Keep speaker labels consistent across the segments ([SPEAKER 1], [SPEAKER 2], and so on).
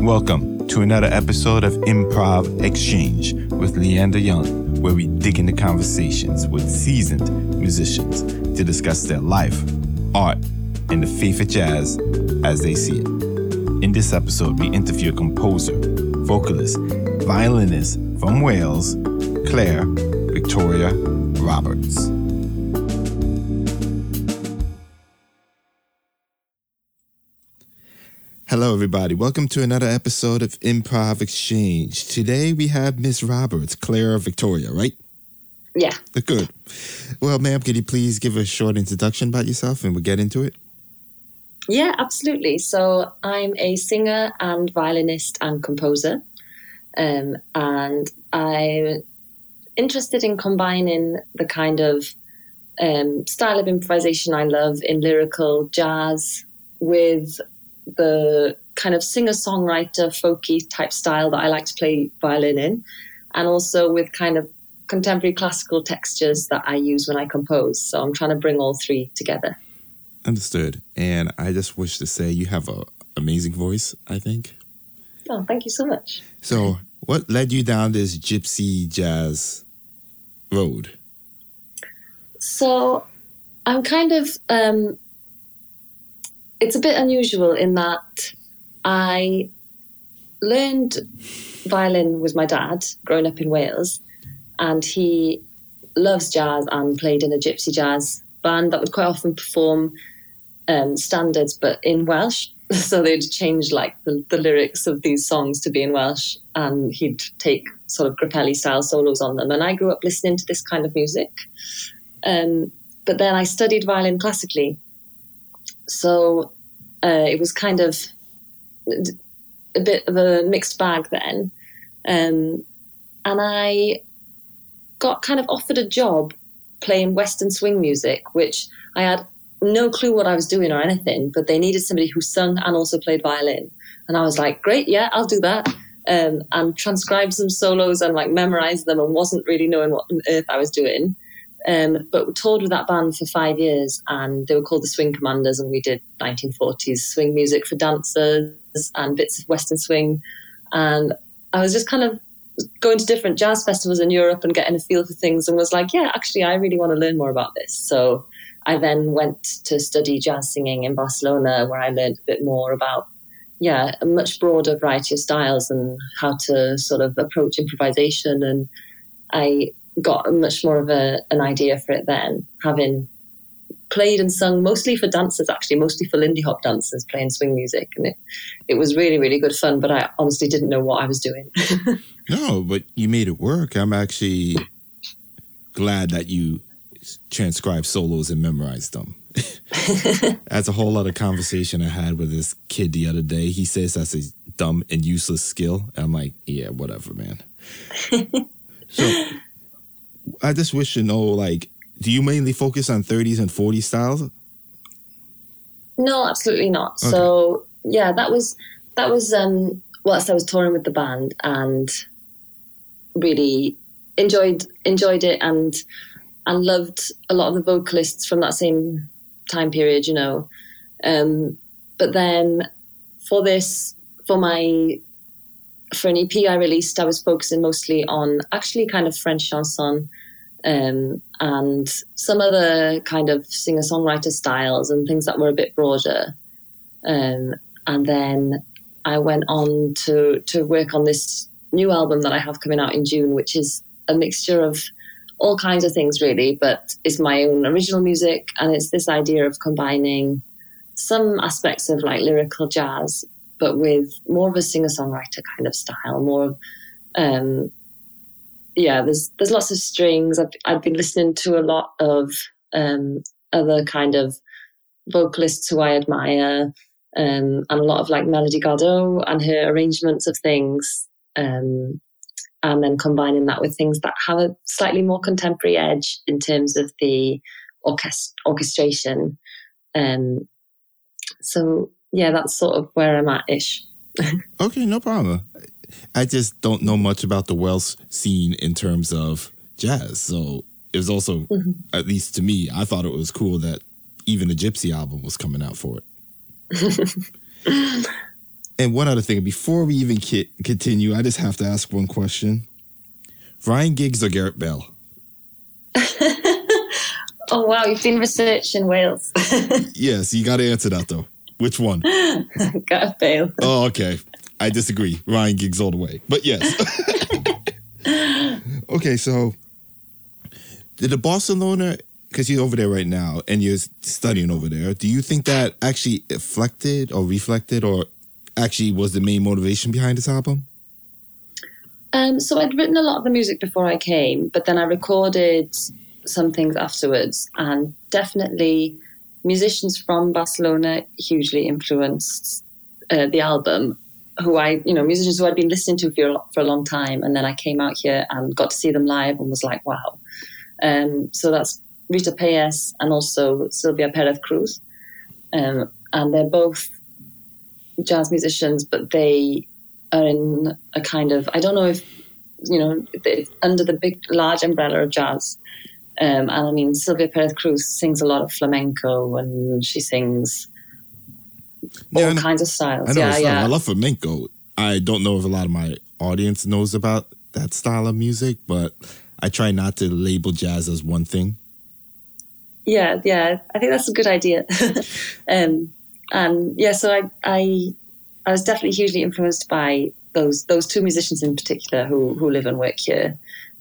[SPEAKER 1] Welcome to another episode of Improv Exchange with Leander Young, where we dig into conversations with seasoned musicians to discuss their life, art, and the faith of jazz as they see it. In this episode, we interview a composer, vocalist, violinist from Wales, Claire Victoria Roberts. Hello, everybody. Welcome to another episode of Improv Exchange. Today we have Miss Roberts, Claire Victoria, right?
[SPEAKER 2] Yeah.
[SPEAKER 1] Good. Well, ma'am, could you please give a short introduction about yourself and we'll get into it?
[SPEAKER 2] Yeah, absolutely. So I'm a singer and violinist and composer. Um, and I'm interested in combining the kind of um, style of improvisation I love in lyrical jazz with the kind of singer songwriter folky type style that I like to play violin in, and also with kind of contemporary classical textures that I use when I compose. So I'm trying to bring all three together.
[SPEAKER 1] Understood. And I just wish to say you have an amazing voice, I think.
[SPEAKER 2] Oh, thank you so much.
[SPEAKER 1] So, what led you down this gypsy jazz road?
[SPEAKER 2] So I'm kind of um, it's a bit unusual in that I learned violin with my dad growing up in Wales, and he loves jazz and played in a gypsy jazz band that would quite often perform um, standards, but in Welsh. So they'd change like the, the, lyrics of these songs to be in Welsh, and he'd take sort of Grappelli style solos on them. And I grew up listening to this kind of music. Um, but then I studied violin classically so uh, it was kind of a bit of a mixed bag then. Um, and I got kind of offered a job playing Western swing music, which I had no clue what I was doing or anything, but they needed somebody who sung and also played violin. And I was like, great, yeah, I'll do that. Um, and transcribed some solos and like memorized them and wasn't really knowing what on earth I was doing. Um, but we toured with that band for five years, and they were called the Swing Commanders, and we did 1940s swing music for dancers and bits of Western swing. And I was just kind of going to different jazz festivals in Europe and getting a feel for things, and was like, yeah, actually, I really want to learn more about this. So I then went to study jazz singing in Barcelona, where I learned a bit more about yeah, a much broader variety of styles and how to sort of approach improvisation. And I got much more of a, an idea for it then, having played and sung mostly for dancers, actually, mostly for Lindy Hop dancers playing swing music. And it, it was really, really good fun, but I honestly didn't know what I was doing.
[SPEAKER 1] no, but you made it work. I'm actually glad that you transcribed solos and memorized them. that's a whole lot of conversation I had with this kid the other day. He says that's a dumb and useless skill. And I'm like, yeah, whatever, man. so I just wish to know, like, do you mainly focus on 30s and 40s styles?
[SPEAKER 2] No, absolutely not. Okay. So yeah, that was that was um whilst I was touring with the band and really enjoyed enjoyed it and and loved a lot of the vocalists from that same time period, you know. Um, but then for this, for my for an EP I released, I was focusing mostly on actually kind of French chanson um, and some other kind of singer songwriter styles and things that were a bit broader. Um, and then I went on to to work on this new album that I have coming out in June, which is a mixture of all kinds of things, really, but it's my own original music, and it's this idea of combining some aspects of like lyrical jazz, but with more of a singer songwriter kind of style, more um, yeah, there's there's lots of strings. I've I've been listening to a lot of um, other kind of vocalists who I admire, um, and a lot of like Melody Gardot and her arrangements of things, um, and then combining that with things that have a slightly more contemporary edge in terms of the orchest- orchestration. Um, so yeah, that's sort of where I'm at ish.
[SPEAKER 1] okay, no problem. I just don't know much about the Welsh scene in terms of jazz. So it was also, mm-hmm. at least to me, I thought it was cool that even a Gypsy album was coming out for it. and one other thing, before we even ki- continue, I just have to ask one question: Ryan Giggs or Gareth Bale?
[SPEAKER 2] oh wow, you've been researching Wales.
[SPEAKER 1] yes, you got to answer that though. Which one?
[SPEAKER 2] Gareth Bale.
[SPEAKER 1] Oh, okay. I disagree. Ryan Giggs all the way. But yes. okay, so did the Barcelona because you're over there right now and you're studying over there, do you think that actually reflected or reflected or actually was the main motivation behind this album?
[SPEAKER 2] Um, so I'd written a lot of the music before I came, but then I recorded some things afterwards, and definitely musicians from Barcelona hugely influenced uh, the album. Who I, you know, musicians who I'd been listening to for for a long time, and then I came out here and got to see them live and was like, wow. Um, so that's Rita Payés and also Silvia Perez Cruz. Um, and they're both jazz musicians, but they are in a kind of, I don't know if, you know, under the big, large umbrella of jazz. Um, and I mean, Silvia Perez Cruz sings a lot of flamenco and she sings all yeah, kinds of styles.
[SPEAKER 1] I know
[SPEAKER 2] yeah, yeah.
[SPEAKER 1] I love flamenco. I don't know if a lot of my audience knows about that style of music, but I try not to label jazz as one thing.
[SPEAKER 2] Yeah, yeah, I think that's a good idea. um, and yeah, so I, I, I was definitely hugely influenced by those those two musicians in particular who who live and work here,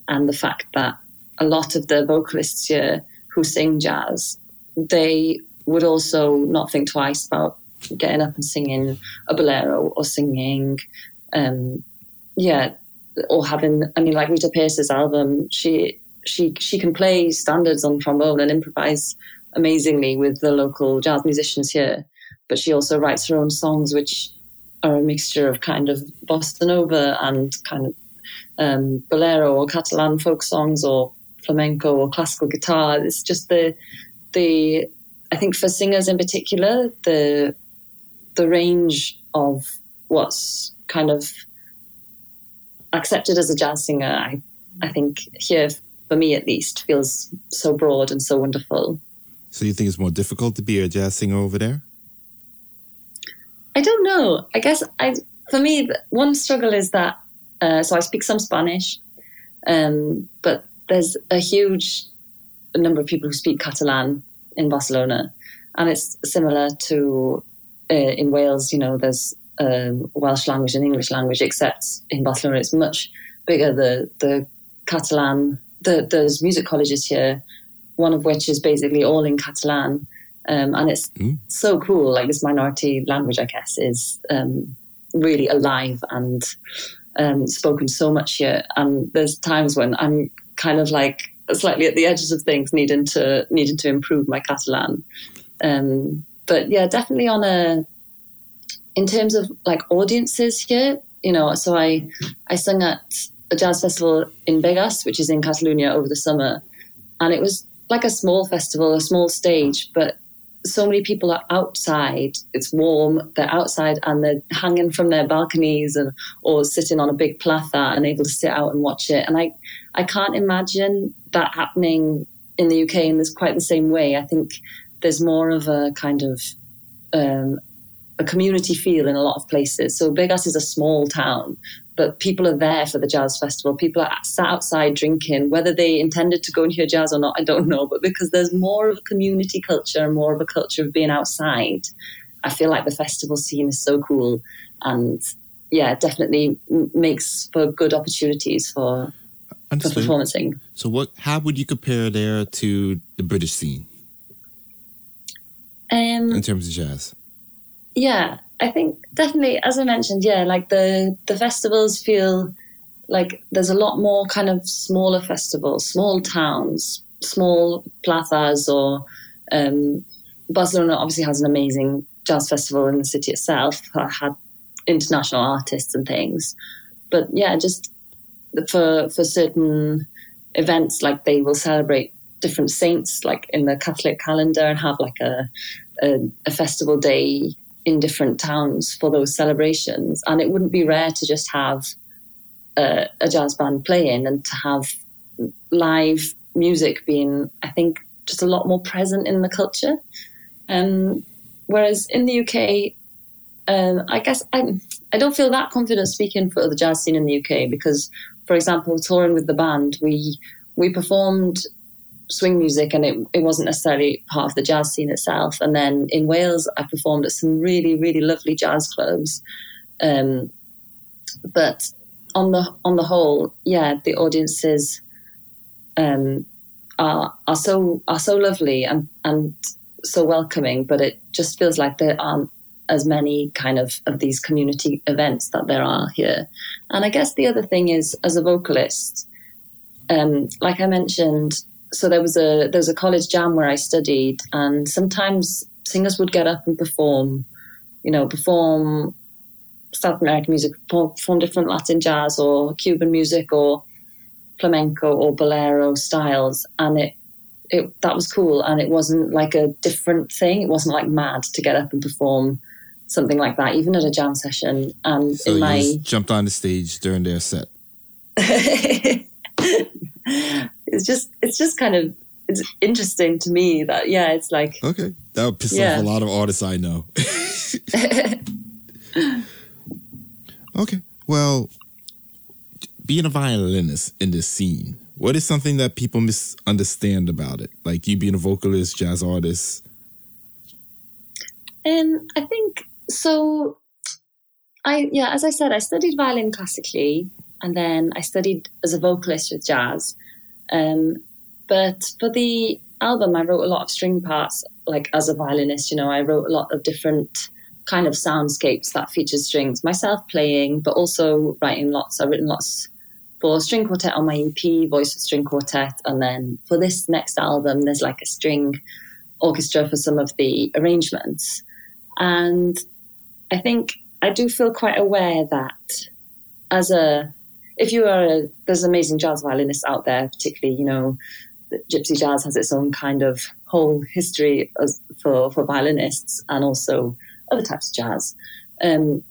[SPEAKER 2] and the fact that a lot of the vocalists here who sing jazz, they would also not think twice about getting up and singing a bolero or singing, um, yeah, or having. I mean, like Rita Payés's album, she she she can play standards on trombone and improvise amazingly with the local jazz musicians here. But she also writes her own songs, which are a mixture of kind of bossa nova and kind of um, bolero or Catalan folk songs or flamenco or classical guitar. It's just the the I think for singers in particular the the range of what's kind of accepted as a jazz singer. I I think here for me at least, feels so broad and so wonderful.
[SPEAKER 1] So you think it's more difficult to be a jazz singer over there?
[SPEAKER 2] I don't know. I guess I, for me, one struggle is that. Uh, so I speak some Spanish, um, but there's a huge number of people who speak Catalan in Barcelona, and it's similar to uh, in Wales. You know, there's um, Welsh language and English language, except in Barcelona it's much bigger. The the Catalan the, there's music colleges here, one of which is basically all in Catalan. Um, and it's mm. so cool. Like this minority language, I guess, is um, really alive and um, spoken so much here. And there's times when I'm kind of like slightly at the edges of things, needing to needing to improve my Catalan. Um, but yeah, definitely on a in terms of like audiences here, you know. So I I sung at a jazz festival in Begues, which is in Catalonia over the summer. And it was like a small festival, a small stage, but so many people are outside. It's warm. They're outside and they're hanging from their balconies and or sitting on a big plaza and able to sit out and watch it. And I, I can't imagine that happening in the UK in this quite the same way. I think there's more of a kind of um, a community feel in a lot of places. So Begues is a small town, but people are there for the jazz festival. People are sat outside drinking, whether they intended to go and hear jazz or not, I don't know. But because there's more of a community culture and more of a culture of being outside, I feel like the festival scene is so cool. And yeah, definitely makes for good opportunities for, for performing.
[SPEAKER 1] So, what? How would you compare there to the British scene
[SPEAKER 2] um,
[SPEAKER 1] in terms of jazz?
[SPEAKER 2] Yeah, I think definitely, as I mentioned, yeah, like the the festivals feel like there's a lot more kind of smaller festivals, small towns, small plazas, or um, Barcelona obviously has an amazing jazz festival in the city itself. Had international artists and things, but yeah, just for for certain events, like they will celebrate different saints, like in the Catholic calendar, and have like a a, a festival day in different towns for those celebrations. And it wouldn't be rare to just have a, a jazz band playing and to have live music being, I think, just a lot more present in the culture. Um, whereas in the UK, um, I guess I, I don't feel that confident speaking for the jazz scene in the UK because, for example, touring with the band, we we performed swing music and it, it wasn't necessarily part of the jazz scene itself. And then in Wales, I performed at some really, really lovely jazz clubs. Um, but on the on the whole, yeah, the audiences um, are are so are so lovely and and so welcoming. But it just feels like there aren't as many kind of of these community events that there are here. And I guess the other thing is, as a vocalist, um, like I mentioned, so there was a there was a college jam where I studied, and sometimes singers would get up and perform, you know, perform South American music, perform different Latin jazz or Cuban music or flamenco or bolero styles, and it it that was cool, and it wasn't like a different thing. It wasn't like mad to get up and perform something like that, even at a jam session. And
[SPEAKER 1] so
[SPEAKER 2] in my
[SPEAKER 1] jumped on the stage during their set.
[SPEAKER 2] it's just it's just kind of it's interesting to me that yeah, it's like
[SPEAKER 1] okay, that would piss yeah. off a lot of artists I know. okay, well, being a violinist in this scene, what is something that people misunderstand about it? Like you being a vocalist, jazz artist.
[SPEAKER 2] Um, I think so. I yeah, as I said, I studied violin classically, and then I studied as a vocalist with jazz. Um, but for the album, I wrote a lot of string parts, like as a violinist. You know, I wrote a lot of different kind of soundscapes that featured strings, myself playing, but also writing lots. I've written lots for string quartet on my EP, voice string quartet, and then for this next album, there's like a string orchestra for some of the arrangements. And I think I do feel quite aware that as a if you are a, there's amazing jazz violinists out there, particularly, you know, gypsy jazz has its own kind of whole history as, for, for violinists and also other types of jazz. Um,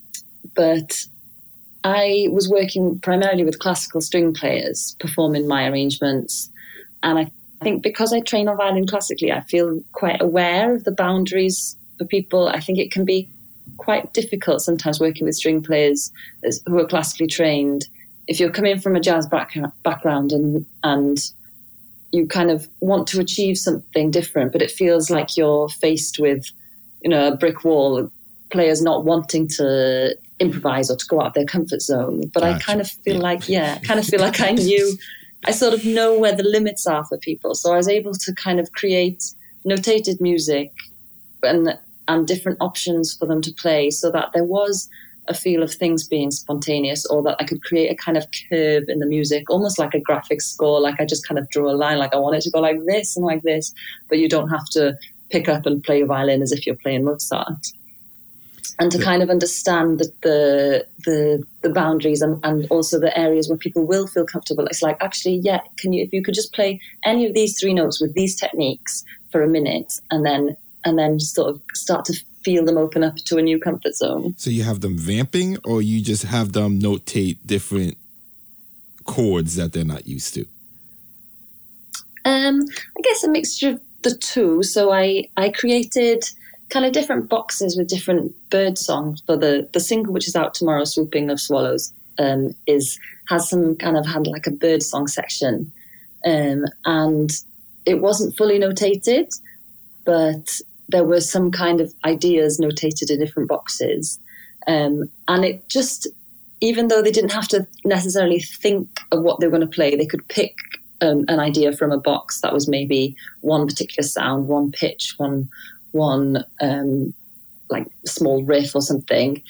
[SPEAKER 2] but I was working primarily with classical string players performing my arrangements. And I think because I train on violin classically, I feel quite aware of the boundaries for people. I think it can be quite difficult sometimes working with string players who are classically trained if you're coming from a jazz back, background and and you kind of want to achieve something different, but it feels like you're faced with, you know, a brick wall, players not wanting to improvise or to go out of their comfort zone. But gotcha. I kind of feel yeah. like, yeah, I kind of feel like I knew, I sort of know where the limits are for people. So I was able to kind of create notated music and and different options for them to play so that there was a feel of things being spontaneous or that I could create a kind of curve in the music, almost like a graphic score. Like I just kind of drew a line, like I want it to go like this and like this, but you don't have to pick up and play a violin as if you're playing Mozart. And to yeah. kind of understand the, the the the, boundaries and, and also the areas where people will feel comfortable. It's like actually, yeah, can you if you could just play any of these three notes with these techniques for a minute and then and then sort of start to feel them open up to a new comfort zone.
[SPEAKER 1] So you have them vamping, or you just have them notate different chords that they're not used to?
[SPEAKER 2] Um, I guess a mixture of the two. So I I created kind of different boxes with different bird songs for the the single which is out tomorrow, "Swooping of Swallows." Um, is has some kind of had like a bird song section, um, and it wasn't fully notated, but there were some kind of ideas notated in different boxes. Um, and it just, even though they didn't have to necessarily think of what they were going to play, they could pick um, an idea from a box that was maybe one particular sound, one pitch, one one um, like small riff or something,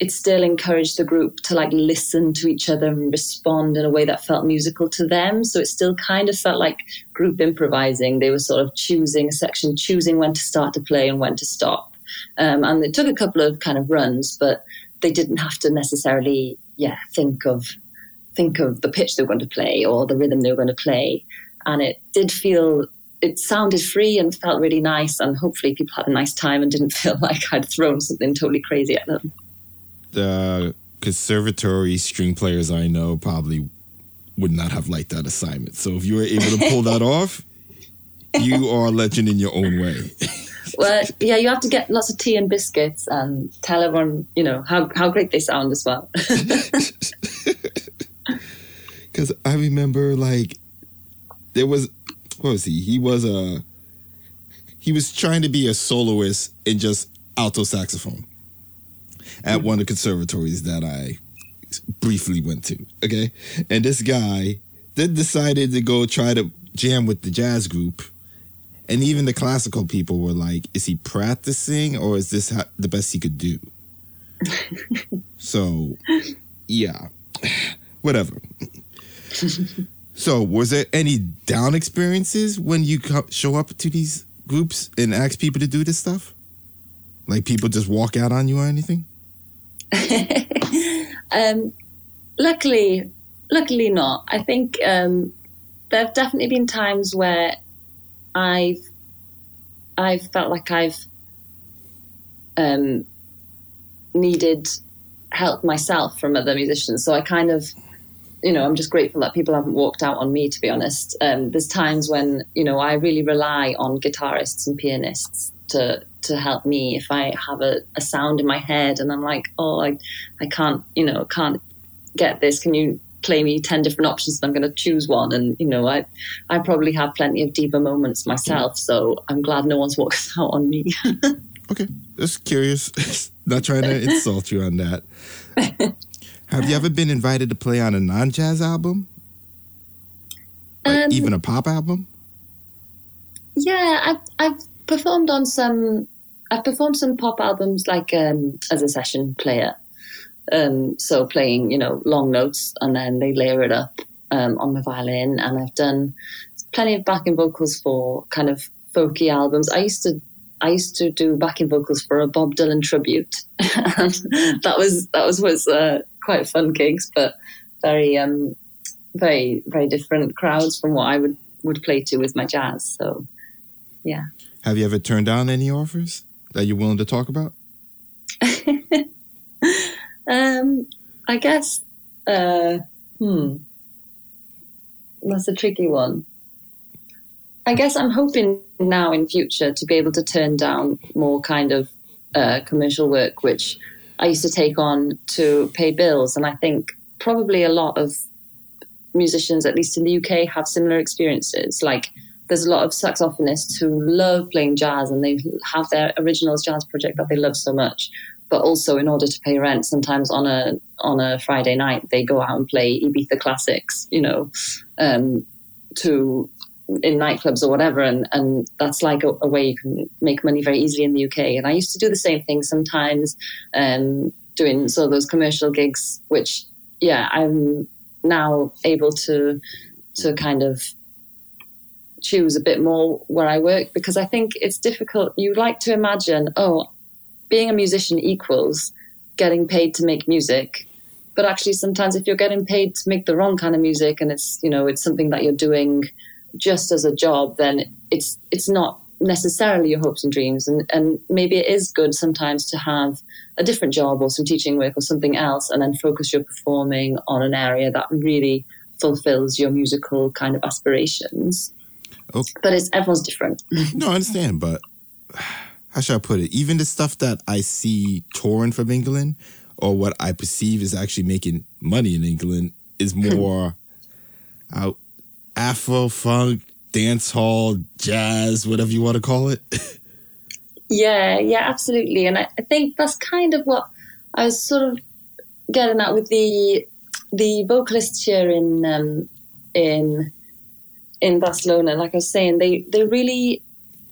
[SPEAKER 2] it still encouraged the group to like listen to each other and respond in a way that felt musical to them. So it still kind of felt like group improvising. They were sort of choosing a section, choosing when to start to play and when to stop. Um, and it took a couple of kind of runs, but they didn't have to necessarily, yeah, think of think of the pitch they were going to play or the rhythm they were going to play. And it did feel it sounded free and felt really nice and hopefully people had a nice time and didn't feel like I'd thrown something totally crazy at them
[SPEAKER 1] the conservatory string players I know probably would not have liked that assignment. So if you were able to pull that off, you are a legend in your own way.
[SPEAKER 2] well, yeah, you have to get lots of tea and biscuits and tell everyone, you know, how, how great they sound as well.
[SPEAKER 1] Because I remember, like, there was, what was he? He was a, he was trying to be a soloist in just alto saxophone at one of the conservatories that I briefly went to. Okay. And this guy then decided to go try to jam with the jazz group. And even the classical people were like, is he practicing or is this the best he could do? so, yeah, whatever. so, was there any down experiences when you show up to these groups and ask people to do this stuff? Like people just walk out on you or anything?
[SPEAKER 2] um, luckily, luckily not. I think um, there have definitely been times where I've I've felt like I've um, needed help myself from other musicians. So I kind of, you know, I'm just grateful that people haven't walked out on me. To be honest, um, there's times when you know I really rely on guitarists and pianists to to help me if I have a, a sound in my head and I'm like, oh, I I can't, you know, can't get this. Can you play me 10 different options and I'm going to choose one. And, you know, I, I probably have plenty of diva moments myself. So I'm glad no one's walked out on me.
[SPEAKER 1] okay. Just curious. Not trying to insult you on that. have you ever been invited to play on a non jazz album? Like um, even a pop album?
[SPEAKER 2] Yeah, I've, I've performed on some. I've performed some pop albums like um, as a session player, um, so playing, you know, long notes and then they layer it up um, on my violin. And I've done plenty of backing vocals for kind of folky albums. I used to I used to do backing vocals for a Bob Dylan tribute, that was that was was uh, quite fun gigs, but very um, very very different crowds from what I would would play to with my jazz. So, yeah.
[SPEAKER 1] Have you ever turned down any offers that you're willing to talk about?
[SPEAKER 2] Um, I guess, uh, hmm, that's a tricky one. I guess I'm hoping now in future to be able to turn down more kind of uh, commercial work, which I used to take on to pay bills. And I think probably a lot of musicians, at least in the UK, have similar experiences. Like there's a lot of saxophonists who love playing jazz and they have their originals jazz project that they love so much but also in order to pay rent, sometimes on a on a Friday night they go out and play Ibiza classics, you know, um, to in nightclubs or whatever, and and that's like a, a, way you can make money very easily in the UK. And I used to do the same thing sometimes, um, doing so those commercial gigs, which yeah, I'm now able to to kind of choose a bit more where I work because I think it's difficult. You'd like to imagine, oh, being a musician equals getting paid to make music. But actually, sometimes if you're getting paid to make the wrong kind of music and it's, you know, it's something that you're doing just as a job, then it's, it's not necessarily your hopes and dreams. And, and maybe it is good sometimes to have a different job or some teaching work or something else and then focus your performing on an area that really fulfills your musical kind of aspirations. Okay. But it's everyone's different.
[SPEAKER 1] no, I understand, but how should I put it? Even the stuff that I see touring from England or what I perceive is actually making money in England is more out Afro funk, dance hall, jazz, whatever you want to call it.
[SPEAKER 2] yeah, yeah, absolutely. And I, I think that's kind of what I was sort of getting at with the the vocalists here in um, in in Barcelona. Like I was saying, they they really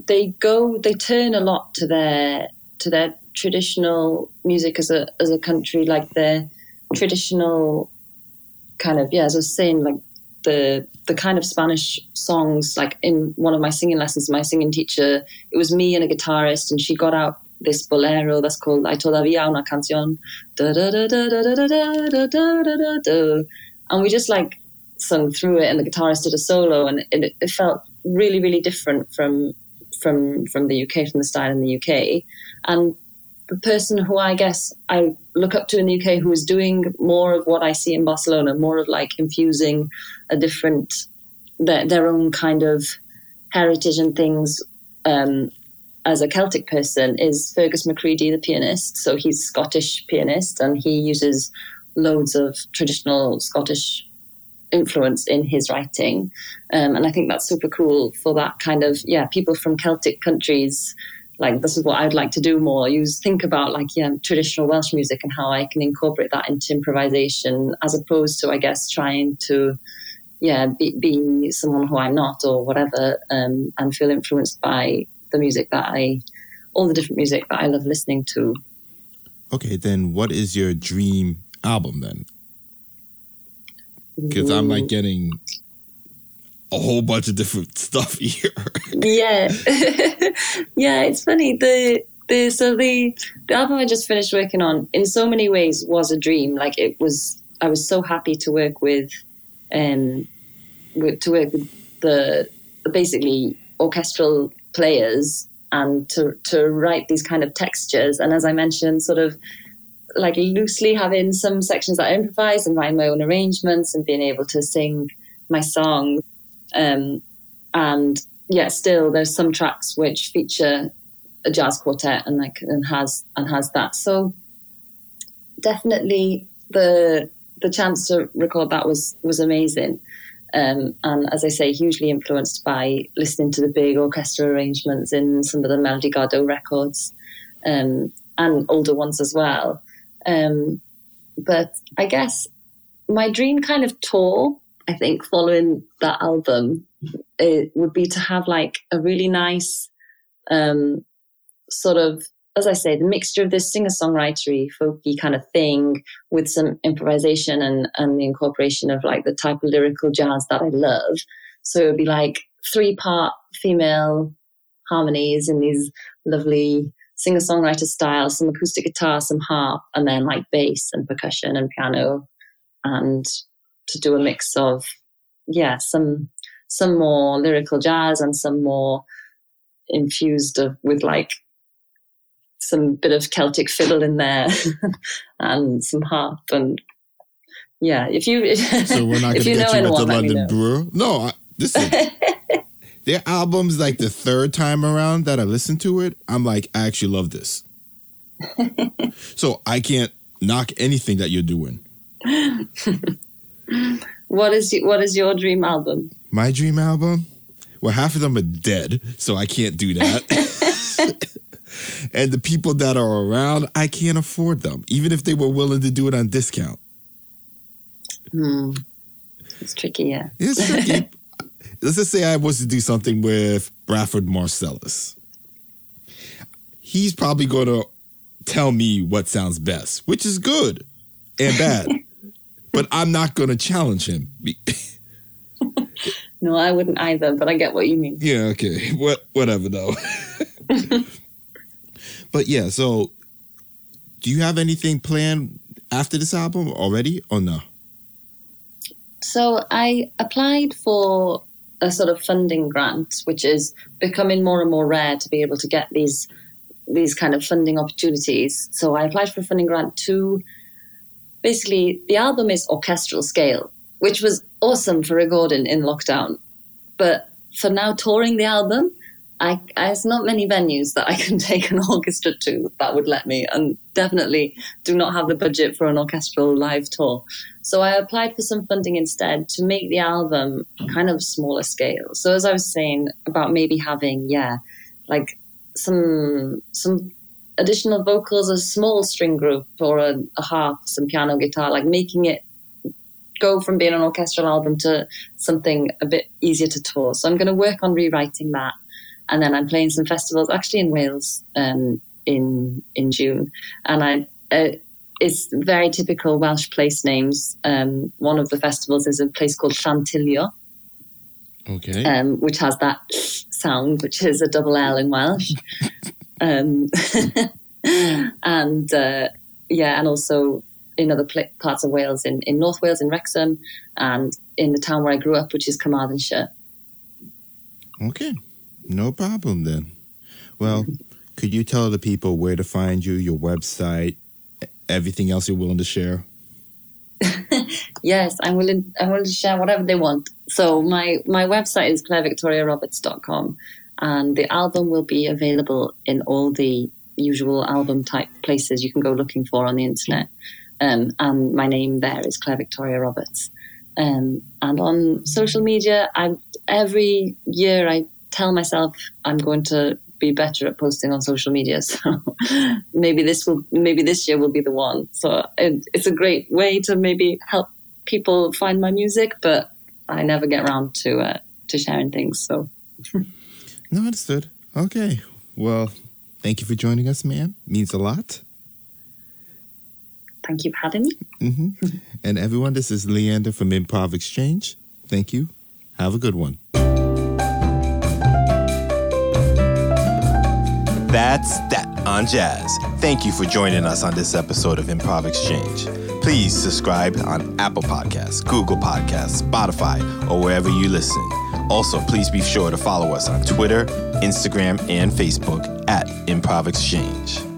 [SPEAKER 2] they go they turn a lot to their to their traditional music as a as a country, like their traditional kind of yeah, as I was saying, like the the kind of Spanish songs. Like in one of my singing lessons, my singing teacher, it was me and a guitarist, and she got out this bolero that's called "Hay todavía una canción," and we just like sung through it, and the guitarist did a solo, and it, it felt really, really different from from from the UK, from the style in the UK, and the person who I guess I look up to in the UK who is doing more of what I see in Barcelona, more of like infusing a different their, their own kind of heritage and things um, as a Celtic person is Fergus McCreadie, the pianist. So he's Scottish pianist, and he uses loads of traditional Scottish influence in his writing. Um, and I think that's super cool for that kind of, yeah, people from Celtic countries. Like, this is what I'd like to do more. You think about, like, yeah, traditional Welsh music and how I can incorporate that into improvisation as opposed to, I guess, trying to, yeah, be, be someone who I'm not or whatever, um, and feel influenced by the music that I, all the different music that I love listening to.
[SPEAKER 1] Okay, then what is your dream album then? Because I'm like getting a whole bunch of different stuff here.
[SPEAKER 2] yeah, yeah. It's funny the the so the the album I just finished working on in so many ways was a dream. Like it was, I was so happy to work with, um, with, to work with the basically orchestral players and to to write these kind of textures. And as I mentioned, sort of like loosely having some sections that I improvise and write my own arrangements and being able to sing my songs. Um, and yeah, still there's some tracks which feature a jazz quartet and like and has and has that. So definitely the the chance to record that was was amazing. Um, and as I say, hugely influenced by listening to the big orchestra arrangements in some of the Melody Gardot records um, and older ones as well. Um, but I guess my dream kind of tour, I think, following that album, it would be to have like a really nice um, sort of, as I say, the mixture of this singer songwritery, folky kind of thing with some improvisation and, and the incorporation of like the type of lyrical jazz that I love. So it would be like three part female harmonies in these lovely singer songwriter style, some acoustic guitar, some harp, and then like bass and percussion and piano, and to do a mix of yeah some some more lyrical jazz and some more infused of, with like some bit of Celtic fiddle in there and some harp and yeah. If you
[SPEAKER 1] so we're not going to get you, you with the London Brewer. No, I, this is their albums like the third time around that I listened to it, I'm like, I actually love this. so I can't knock anything that you're doing.
[SPEAKER 2] what is what is your dream album?
[SPEAKER 1] My dream album? Well, half of them are dead, so I can't do that. and the people that are around, I can't afford them, even if they were willing to do it on discount.
[SPEAKER 2] Hmm. It's tricky, yeah.
[SPEAKER 1] It's tricky let's just say I was to do something with Branford Marsalis. He's probably going to tell me what sounds best, which is good and bad. but I'm not going to challenge him.
[SPEAKER 2] no, I wouldn't either, but I get what you mean.
[SPEAKER 1] Yeah, okay. What whatever though. but yeah, so do you have anything planned after this album already or no?
[SPEAKER 2] So I applied for a sort of funding grant, which is becoming more and more rare to be able to get these these kind of funding opportunities. So I applied for a funding grant to basically the album is orchestral scale, which was awesome for recording in lockdown. But for now touring the album, I, there's not many venues that I can take an orchestra to that would let me, and definitely do not have the budget for an orchestral live tour. So I applied for some funding instead to make the album kind of smaller scale. So as I was saying about maybe having, yeah, like some some additional vocals, a small string group or a, a harp, some piano, guitar, like making it go from being an orchestral album to something a bit easier to tour. So I'm going to work on rewriting that and then I'm playing some festivals actually in Wales um, in in June, and I. Uh, it's very typical Welsh place names. Um, one of the festivals is a place called Llantilio,
[SPEAKER 1] okay,
[SPEAKER 2] um, which has that sound, which is a double L in Welsh, um, and uh, yeah, and also in other pl- parts of Wales, in, in North Wales, in Wrexham, and in the town where I grew up, which is Carmarthenshire.
[SPEAKER 1] Okay. No problem then. Well, could you tell the people where to find you, your website, everything else you're willing to share?
[SPEAKER 2] yes, I'm willing. I'm willing to share whatever they want. So my my website is clairevictoriaroberts.com, and the album will be available in all the usual album type places you can go looking for on the internet. Um, and my name there is Claire Victoria Roberts. Um, and on social media, I every year I tell myself I'm going to be better at posting on social media. So maybe this will, maybe this year will be the one. So it, it's a great way to maybe help people find my music, but I never get around to uh, to sharing things. So
[SPEAKER 1] no, understood. Okay, well, thank you for joining us, ma'am. Means a lot.
[SPEAKER 2] Thank you for having me.
[SPEAKER 1] Mm-hmm. and everyone, this is Leander from Improv Exchange. Thank you. Have a good one. That's that on jazz. Thank you for joining us on this episode of Improv Exchange. Please subscribe on Apple Podcasts, Google Podcasts, Spotify, or wherever you listen. Also, please be sure to follow us on Twitter, Instagram, and Facebook at Improv Exchange.